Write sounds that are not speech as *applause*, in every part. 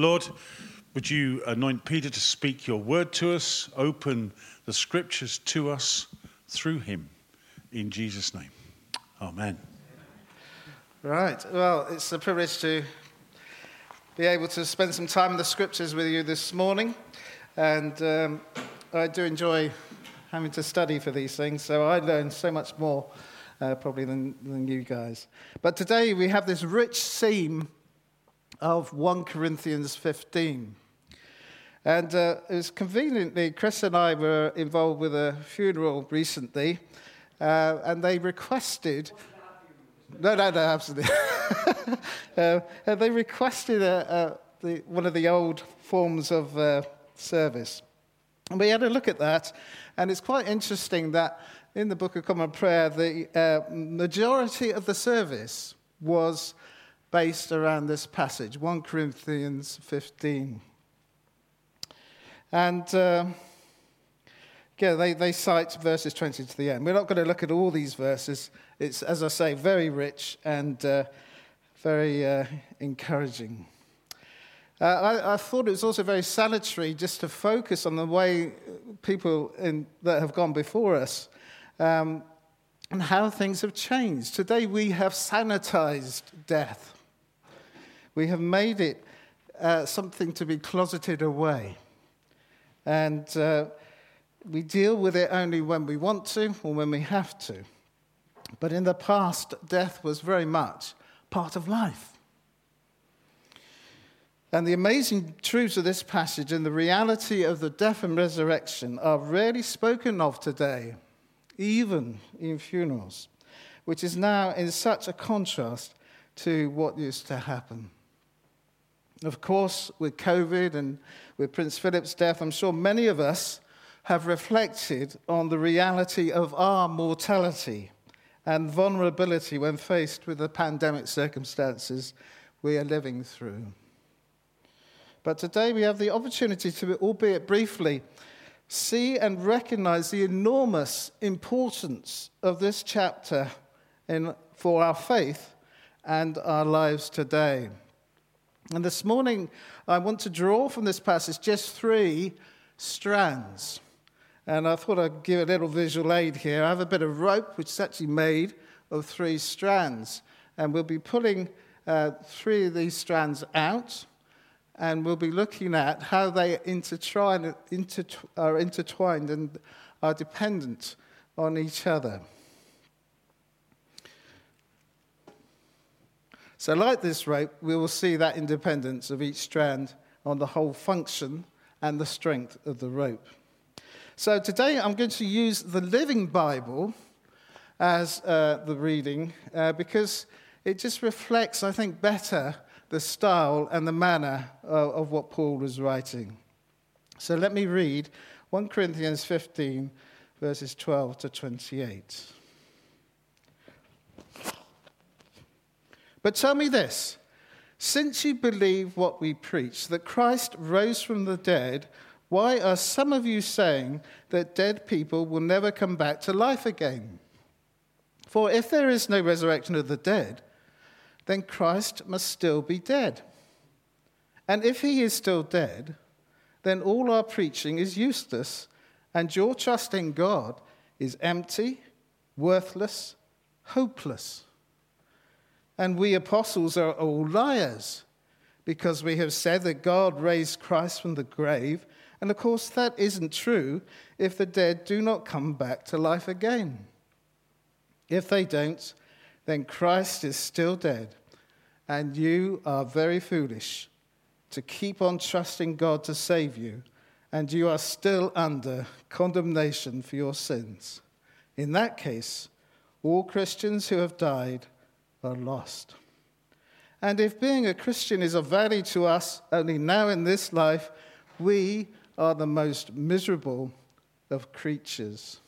Lord, would you anoint Peter to speak your word to us, open the scriptures to us through him, in Jesus' name. Amen. Right. Well, it's a privilege to be able to spend some time in the scriptures with you this morning. And um, I do enjoy having to study for these things, so I learn so much more uh, probably than, than you guys. But today we have this rich theme of 1 Corinthians 15. And uh, it was conveniently, Chris and I were involved with a funeral recently, uh, and they requested no, no, no, absolutely. *laughs* uh, they requested a, a, the, one of the old forms of uh, service. And we had a look at that, and it's quite interesting that in the Book of Common Prayer, the uh, majority of the service was based around this passage, 1 Corinthians 15. And uh, yeah, they, they cite verses 20 to the end. We're not going to look at all these verses. It's, as I say, very rich and uh, very uh, encouraging. Uh, I, I, thought it was also very salutary just to focus on the way people in, that have gone before us um, and how things have changed. Today we have sanitized death, we have made it uh, something to be closeted away. And uh, we deal with it only when we want to or when we have to. But in the past, death was very much part of life. And the amazing truths of this passage and the reality of the death and resurrection are rarely spoken of today, even in funerals, which is now in such a contrast to what used to happen. Of course, with COVID and with Prince Philip's death, I'm sure many of us have reflected on the reality of our mortality and vulnerability when faced with the pandemic circumstances we are living through. But today we have the opportunity to, albeit briefly, see and recognize the enormous importance of this chapter in, for our faith and our lives today. And this morning, I want to draw from this passage just three strands and I thought I'd give a little visual aid here. I have a bit of rope, which is actually made of three strands. And we'll be pulling uh, three of these strands out, and we'll be looking at how they intertwine, intertw- are intertwined and are dependent on each other. So, like this rope, we will see that independence of each strand on the whole function and the strength of the rope. So today I'm going to use the Living Bible as uh, the reading uh, because it just reflects, I think, better the style and the manner of, of what Paul was writing. So let me read 1 Corinthians 15, verses 12 to 28. But tell me this since you believe what we preach, that Christ rose from the dead, why are some of you saying that dead people will never come back to life again? For if there is no resurrection of the dead, then Christ must still be dead. And if he is still dead, then all our preaching is useless, and your trust in God is empty, worthless, hopeless. And we apostles are all liars, because we have said that God raised Christ from the grave and of course, that isn't true if the dead do not come back to life again. If they don't, then Christ is still dead, and you are very foolish to keep on trusting God to save you, and you are still under condemnation for your sins. In that case, all Christians who have died are lost. And if being a Christian is of value to us only now in this life, we are the most miserable of creatures.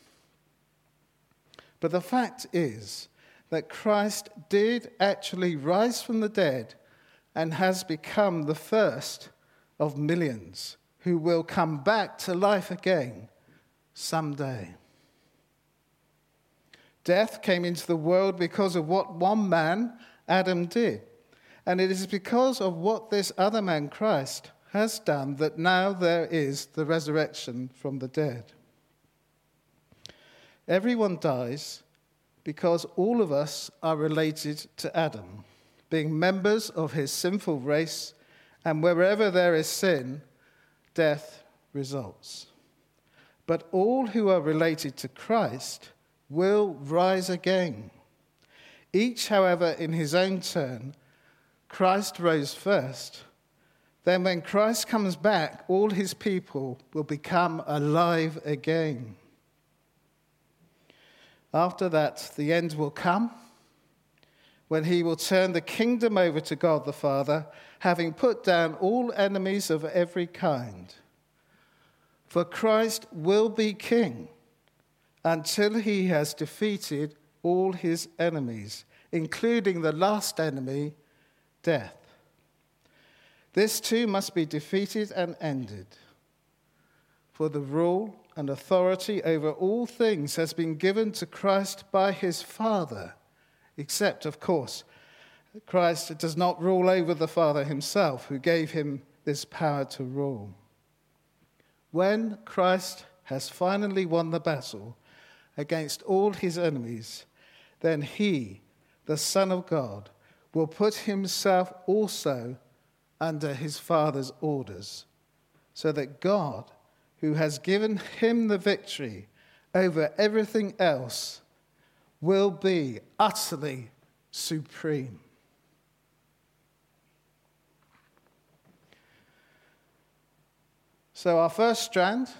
But the fact is that Christ did actually rise from the dead and has become the first of millions who will come back to life again someday. Death came into the world because of what one man, Adam, did. And it is because of what this other man, Christ, has done that now there is the resurrection from the dead. Everyone dies because all of us are related to Adam, being members of his sinful race, and wherever there is sin, death results. But all who are related to Christ will rise again. Each, however, in his own turn, Christ rose first. Then, when Christ comes back, all his people will become alive again. After that, the end will come when he will turn the kingdom over to God the Father, having put down all enemies of every kind. For Christ will be king until he has defeated all his enemies, including the last enemy, death. This too must be defeated and ended. For the rule and authority over all things has been given to Christ by his Father, except, of course, Christ does not rule over the Father himself, who gave him this power to rule. When Christ has finally won the battle against all his enemies, then he, the Son of God, will put himself also under his Father's orders, so that God, who has given him the victory over everything else, will be utterly supreme. So, our first strand,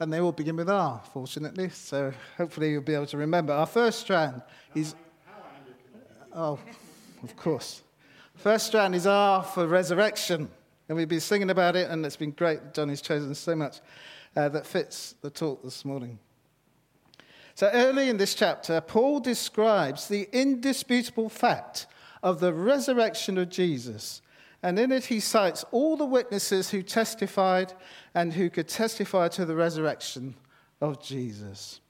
and they all begin with R, fortunately, so hopefully you'll be able to remember. Our first strand is. Oh, of course. First strand is R for resurrection. And we've been singing about it, and it's been great. Johnny's chosen so much uh, that fits the talk this morning. So, early in this chapter, Paul describes the indisputable fact of the resurrection of Jesus. And in it, he cites all the witnesses who testified and who could testify to the resurrection of Jesus.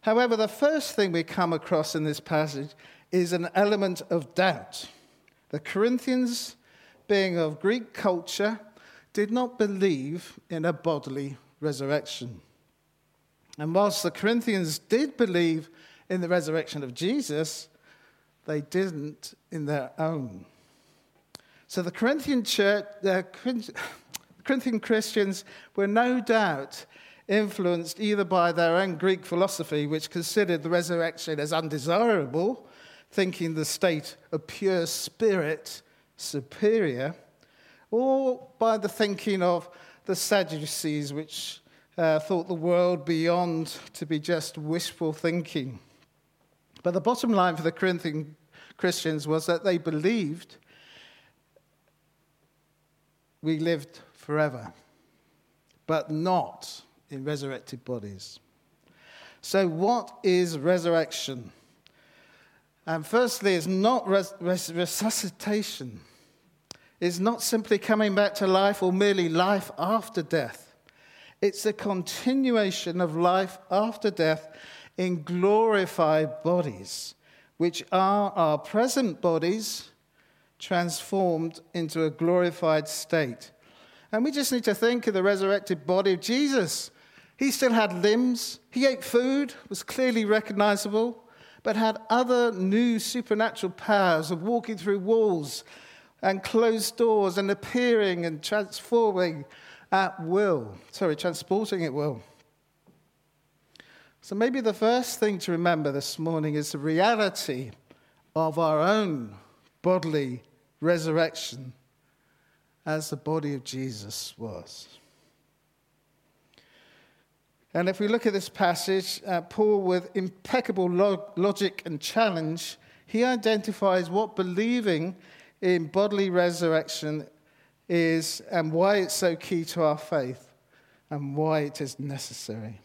However, the first thing we come across in this passage is an element of doubt. The Corinthians, being of Greek culture, did not believe in a bodily resurrection. And whilst the Corinthians did believe in the resurrection of Jesus, they didn't in their own. So the Corinthian church, the Corinthian Christians were no doubt influenced either by their own Greek philosophy, which considered the resurrection as undesirable, thinking the state of pure spirit superior, or by the thinking of the Sadducees, which uh, thought the world beyond to be just wishful thinking. But the bottom line for the Corinthian Christians was that they believed we lived forever, but not in resurrected bodies. So, what is resurrection? And firstly, it's not res- res- resuscitation. It's not simply coming back to life or merely life after death. It's a continuation of life after death in glorified bodies, which are our present bodies transformed into a glorified state. And we just need to think of the resurrected body of Jesus. He still had limbs, he ate food, was clearly recognizable but had other new supernatural powers of walking through walls and closed doors and appearing and transforming at will. Sorry, transporting at will. So maybe the first thing to remember this morning is the reality of our own bodily resurrection as the body of Jesus was. And if we look at this passage, uh, Paul, with impeccable log- logic and challenge, he identifies what believing in bodily resurrection is and why it's so key to our faith and why it is necessary.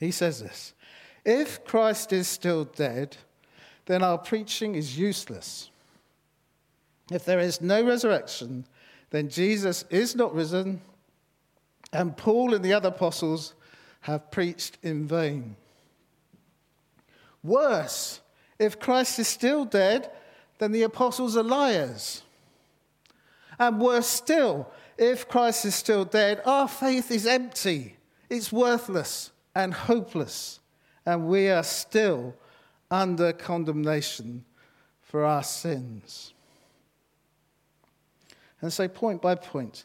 He says this If Christ is still dead, then our preaching is useless. If there is no resurrection, then Jesus is not risen and Paul and the other apostles have preached in vain. Worse, if Christ is still dead, then the apostles are liars. And worse still, if Christ is still dead, our faith is empty, it's worthless and hopeless, and we are still under condemnation for our sins. And so, point by point,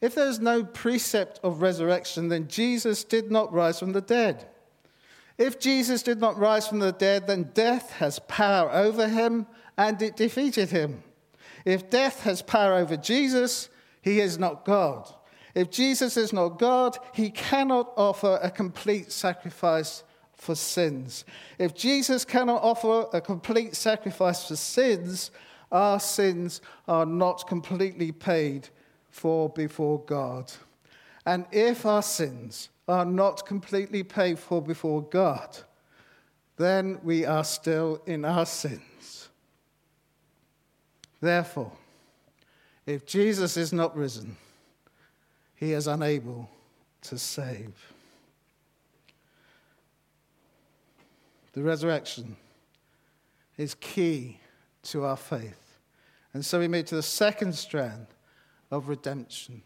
if there's no precept of resurrection, then Jesus did not rise from the dead. If Jesus did not rise from the dead, then death has power over him and it defeated him. If death has power over Jesus, he is not God. If Jesus is not God, he cannot offer a complete sacrifice for sins. If Jesus cannot offer a complete sacrifice for sins, our sins are not completely paid for before God. And if our sins are not completely paid for before God, then we are still in our sins. Therefore, if Jesus is not risen, he is unable to save. The resurrection is key to our faith. And so we move to the second strand of redemption.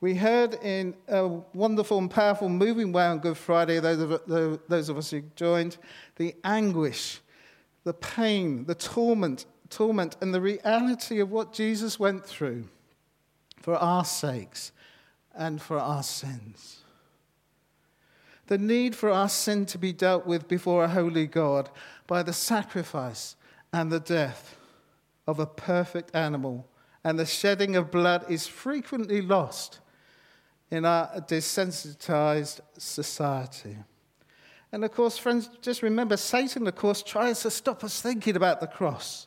We heard in a wonderful and powerful moving way on Good Friday, those of, those of us who joined, the anguish, the pain, the torment, torment, and the reality of what Jesus went through for our sakes and for our sins. The need for our sin to be dealt with before a holy God by the sacrifice and the death of a perfect animal, and the shedding of blood is frequently lost in our desensitized society. And of course, friends, just remember Satan, of course, tries to stop us thinking about the cross.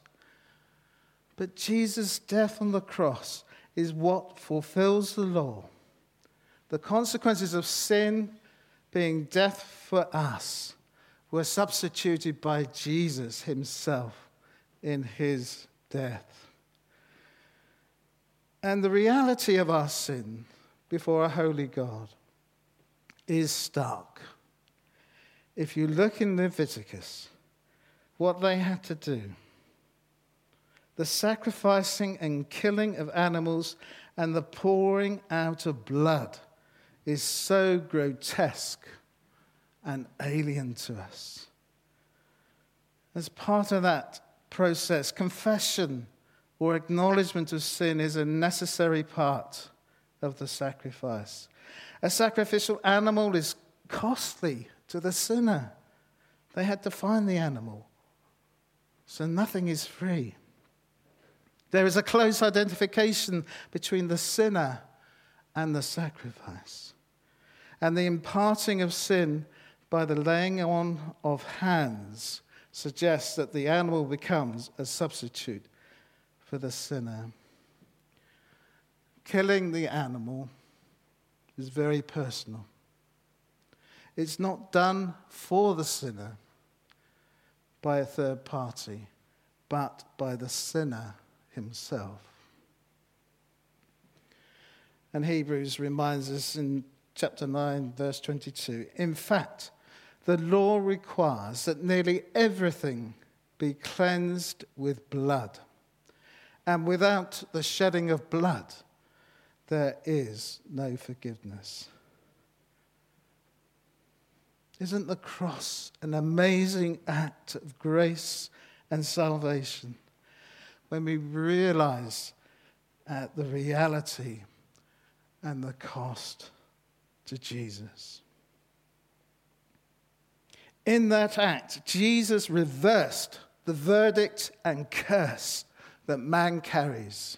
But Jesus' death on the cross is what fulfills the law. The consequences of sin being death for us were substituted by Jesus himself in his death. And the reality of our sin before a holy God is stark. If you look in Leviticus, what they had to do, the sacrificing and killing of animals and the pouring out of blood is so grotesque and alien to us. As part of that process, confession or acknowledgement of sin is a necessary part of the sacrifice. A sacrificial animal is costly to the sinner. They had to find the animal, so nothing is free. There is a close identification between the sinner and the sacrifice. And the imparting of sin by the laying on of hands suggests that the animal becomes a substitute for the sinner killing the animal is very personal. It's not done for the sinner by a third party, but by the sinner himself. And Hebrews reminds us in chapter 9, verse 22 in fact, the law requires that nearly everything be cleansed with blood. And without the shedding of blood, there is no forgiveness. Isn't the cross an amazing act of grace and salvation when we realize uh, the reality and the cost to Jesus? In that act, Jesus reversed the verdict and curse that man carries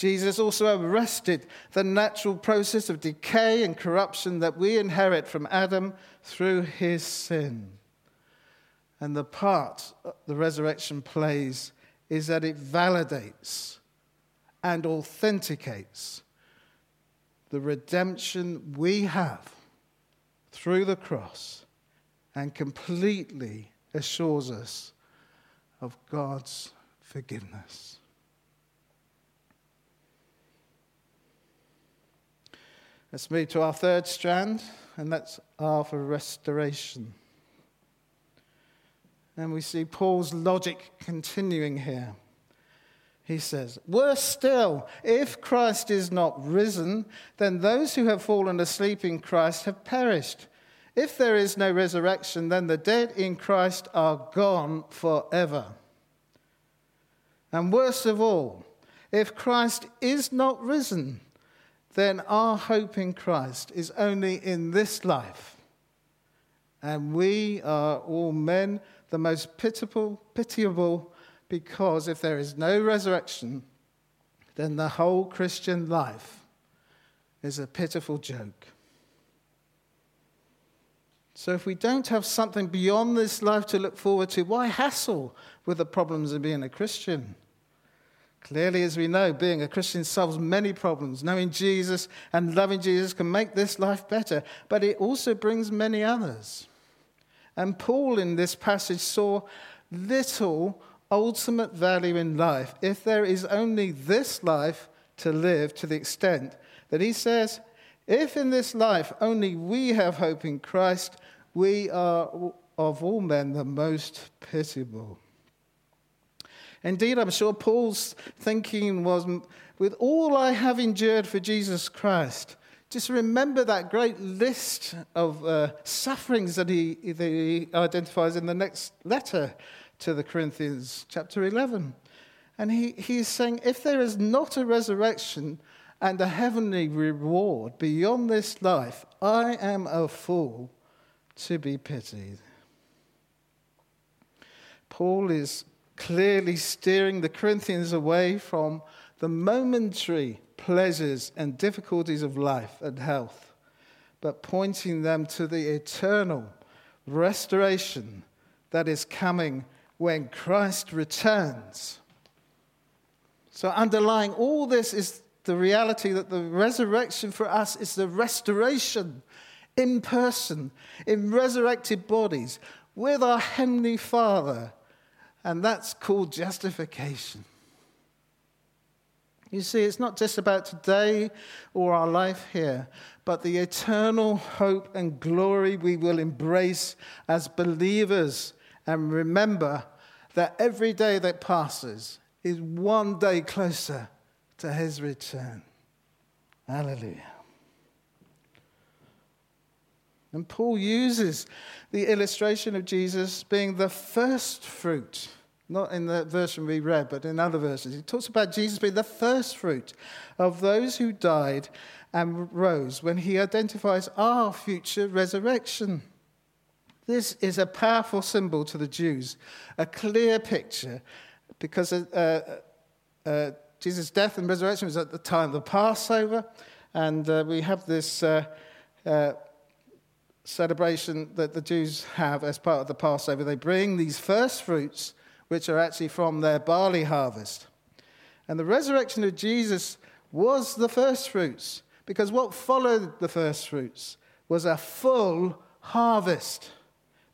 Jesus also arrested the natural process of decay and corruption that we inherit from Adam through his sin. And the part the resurrection plays is that it validates and authenticates the redemption we have through the cross and completely assures us of God's forgiveness. Let's move to our third strand, and that's R for restoration. And we see Paul's logic continuing here. He says, Worse still, if Christ is not risen, then those who have fallen asleep in Christ have perished. If there is no resurrection, then the dead in Christ are gone forever. And worst of all, if Christ is not risen, then our hope in Christ is only in this life. And we are all men, the most pitiable, pitiable, because if there is no resurrection, then the whole Christian life is a pitiful joke. So, if we don't have something beyond this life to look forward to, why hassle with the problems of being a Christian? Clearly, as we know, being a Christian solves many problems. Knowing Jesus and loving Jesus can make this life better, but it also brings many others. And Paul in this passage saw little ultimate value in life if there is only this life to live to the extent that he says, if in this life only we have hope in Christ, we are of all men the most pitiable. Indeed, I'm sure Paul's thinking was with all I have endured for Jesus Christ, just remember that great list of uh, sufferings that he, that he identifies in the next letter to the Corinthians, chapter 11. And he, he's saying, if there is not a resurrection and a heavenly reward beyond this life, I am a fool to be pitied. Paul is clearly steering the Corinthians away from the momentary pleasures and difficulties of life and health, but pointing them to the eternal restoration that is coming when Christ returns. So, underlying all this is the reality that the resurrection for us is the restoration in person, in resurrected bodies, with our Heavenly Father and that's called justification. You see, it's not just about today or our life here, but the eternal hope and glory we will embrace as believers. And remember that every day that passes is one day closer to his return. Hallelujah. And Paul uses the illustration of Jesus being the first fruit, not in the version we read, but in other verses. He talks about Jesus being the first fruit of those who died and rose when he identifies our future resurrection. This is a powerful symbol to the Jews, a clear picture, because uh, uh, uh, Jesus' death and resurrection was at the time of the Passover, and uh, we have this uh, uh, celebration that the Jews have as part of the Passover. They bring these first fruits, which are actually from their barley harvest. And the resurrection of Jesus was the first fruits, because what followed the first fruits was a full harvest.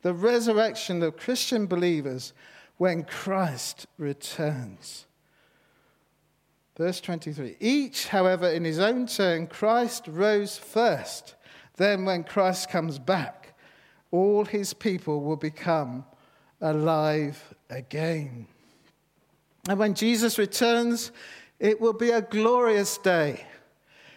The resurrection of Christian believers when Christ returns. Verse 23 Each, however, in his own turn, Christ rose first then, when Christ comes back, all his people will become alive again. And when Jesus returns, it will be a glorious day.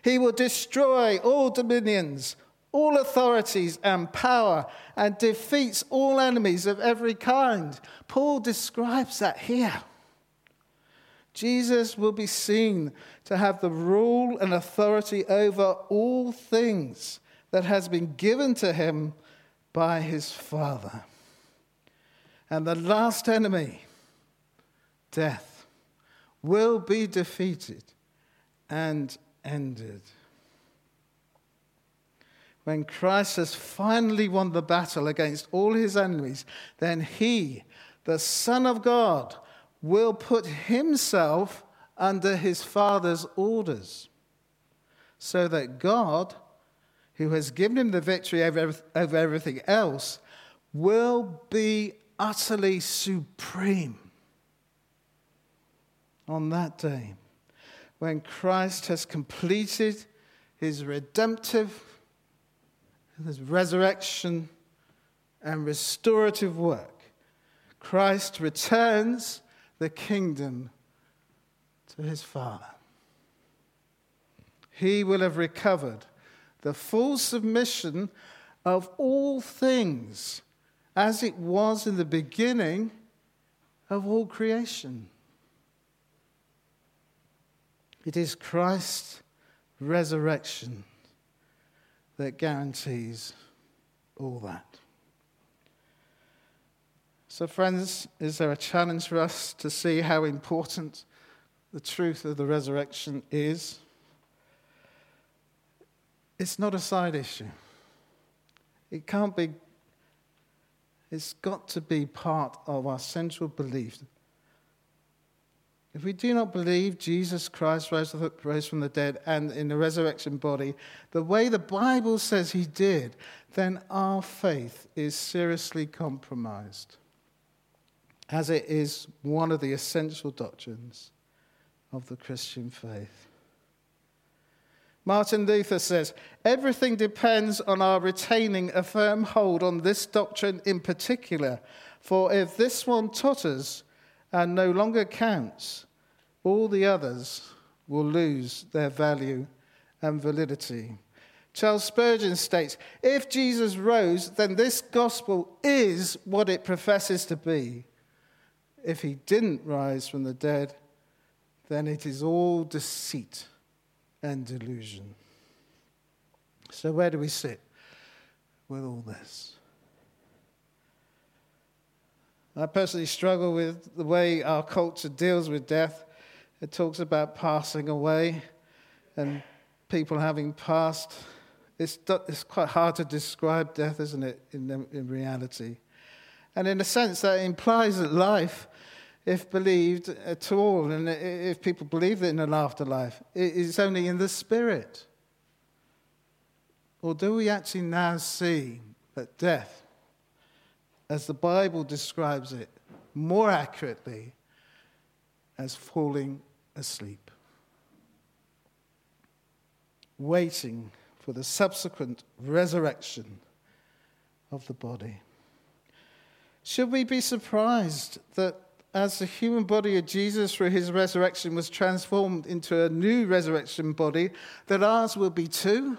He will destroy all dominions, all authorities and power, and defeats all enemies of every kind. Paul describes that here. Jesus will be seen to have the rule and authority over all things that has been given to him by his Father. And the last enemy, death, will be defeated and ended. When Christ has finally won the battle against all his enemies, then he, the Son of God, will put himself under his Father's orders so that God who has given him the victory over, over everything else, will be utterly supreme on that day when Christ has completed his redemptive, his resurrection, and restorative work. Christ returns the kingdom to his Father. He will have recovered the full submission of all things as it was in the beginning of all creation. It is Christ's resurrection that guarantees all that. So, friends, is there a challenge for us to see how important the truth of the resurrection is? It's not a side issue. It can't be, it's got to be part of our central belief. If we do not believe Jesus Christ rose, from the dead and in the resurrection body, the way the Bible says he did, then our faith is seriously compromised, as it is one of the essential doctrines of the Christian faith. Martin Luther says, Everything depends on our retaining a firm hold on this doctrine in particular. For if this one totters and no longer counts, all the others will lose their value and validity. Charles Spurgeon states If Jesus rose, then this gospel is what it professes to be. If he didn't rise from the dead, then it is all deceit and delusion. So, where do we sit with all this? I personally struggle with the way our culture deals with death. It talks about passing away and people having passed. It's, it's quite hard to describe death, isn't it, in, in reality? And in a sense, that implies that life if believed at all, and if people believe in an afterlife, it's only in the spirit. Or do we actually now see that death, as the Bible describes it more accurately, as falling asleep, waiting for the subsequent resurrection of the body? Should we be surprised that as the human body of Jesus through his resurrection was transformed into a new resurrection body, that ours will be too?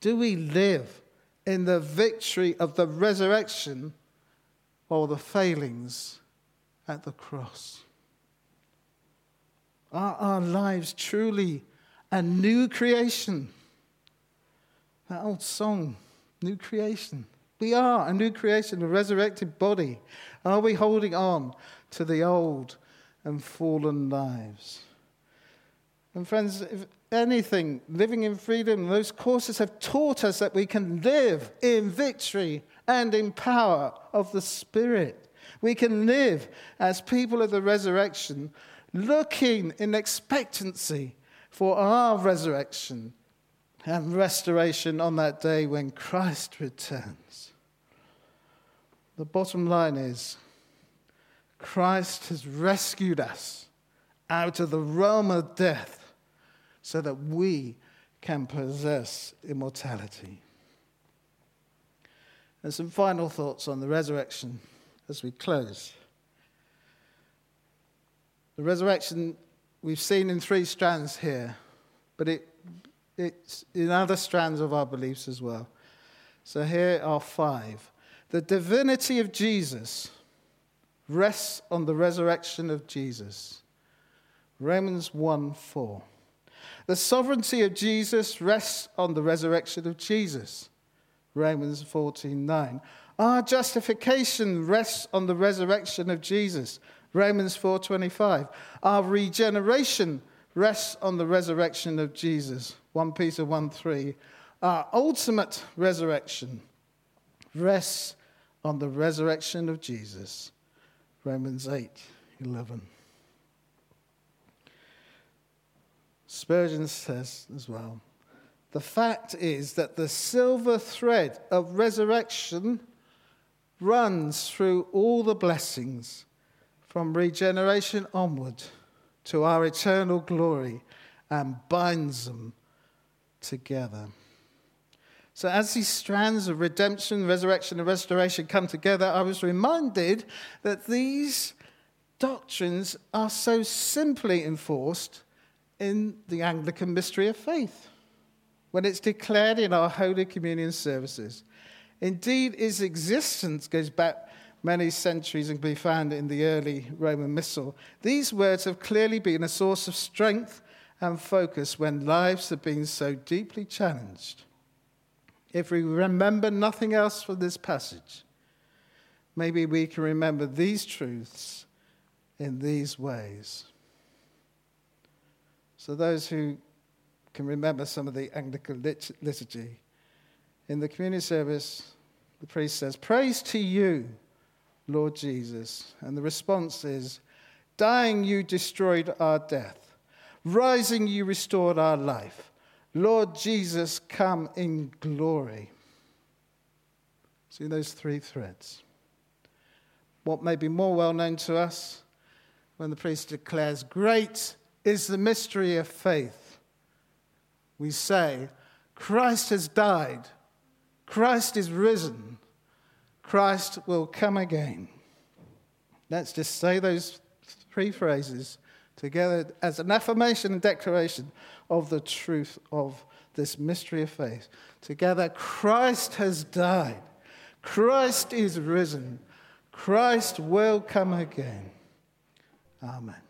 Do we live in the victory of the resurrection or the failings at the cross? Are our lives truly a new creation? That old song, New Creation. We are a new creation, a resurrected body. Are we holding on to the old and fallen lives? And, friends, if anything, living in freedom, those courses have taught us that we can live in victory and in power of the Spirit. We can live as people of the resurrection, looking in expectancy for our resurrection and restoration on that day when Christ returns. The bottom line is Christ has rescued us out of the realm of death so that we can possess immortality. And some final thoughts on the resurrection as we close. The resurrection we've seen in three strands here, but it, it's in other strands of our beliefs as well. So here are five. The divinity of Jesus rests on the resurrection of Jesus. Romans 1 4. The sovereignty of Jesus rests on the resurrection of Jesus. Romans 14 9. Our justification rests on the resurrection of Jesus. Romans 4:25. Our regeneration rests on the resurrection of Jesus. 1 Peter 1 Our ultimate resurrection rests on the resurrection of Jesus. Romans 8 11. Spurgeon says as well the fact is that the silver thread of resurrection runs through all the blessings from regeneration onward to our eternal glory and binds them together. So, as these strands of redemption, resurrection, and restoration come together, I was reminded that these doctrines are so simply enforced in the Anglican mystery of faith when it's declared in our Holy Communion services. Indeed, its existence goes back many centuries and can be found in the early Roman Missal. These words have clearly been a source of strength and focus when lives have been so deeply challenged. If we remember nothing else from this passage, maybe we can remember these truths in these ways. So, those who can remember some of the Anglican liturgy, in the Communion service, the priest says, Praise to you, Lord Jesus. And the response is, Dying, you destroyed our death. Rising, you restored our life. Lord Jesus, come in glory. See those three threads. What may be more well known to us when the priest declares, Great is the mystery of faith. We say, Christ has died, Christ is risen, Christ will come again. Let's just say those three phrases together as an affirmation and declaration of the truth of this mystery of faith. Together, Christ has died, Christ is risen, Christ will come again. Amen.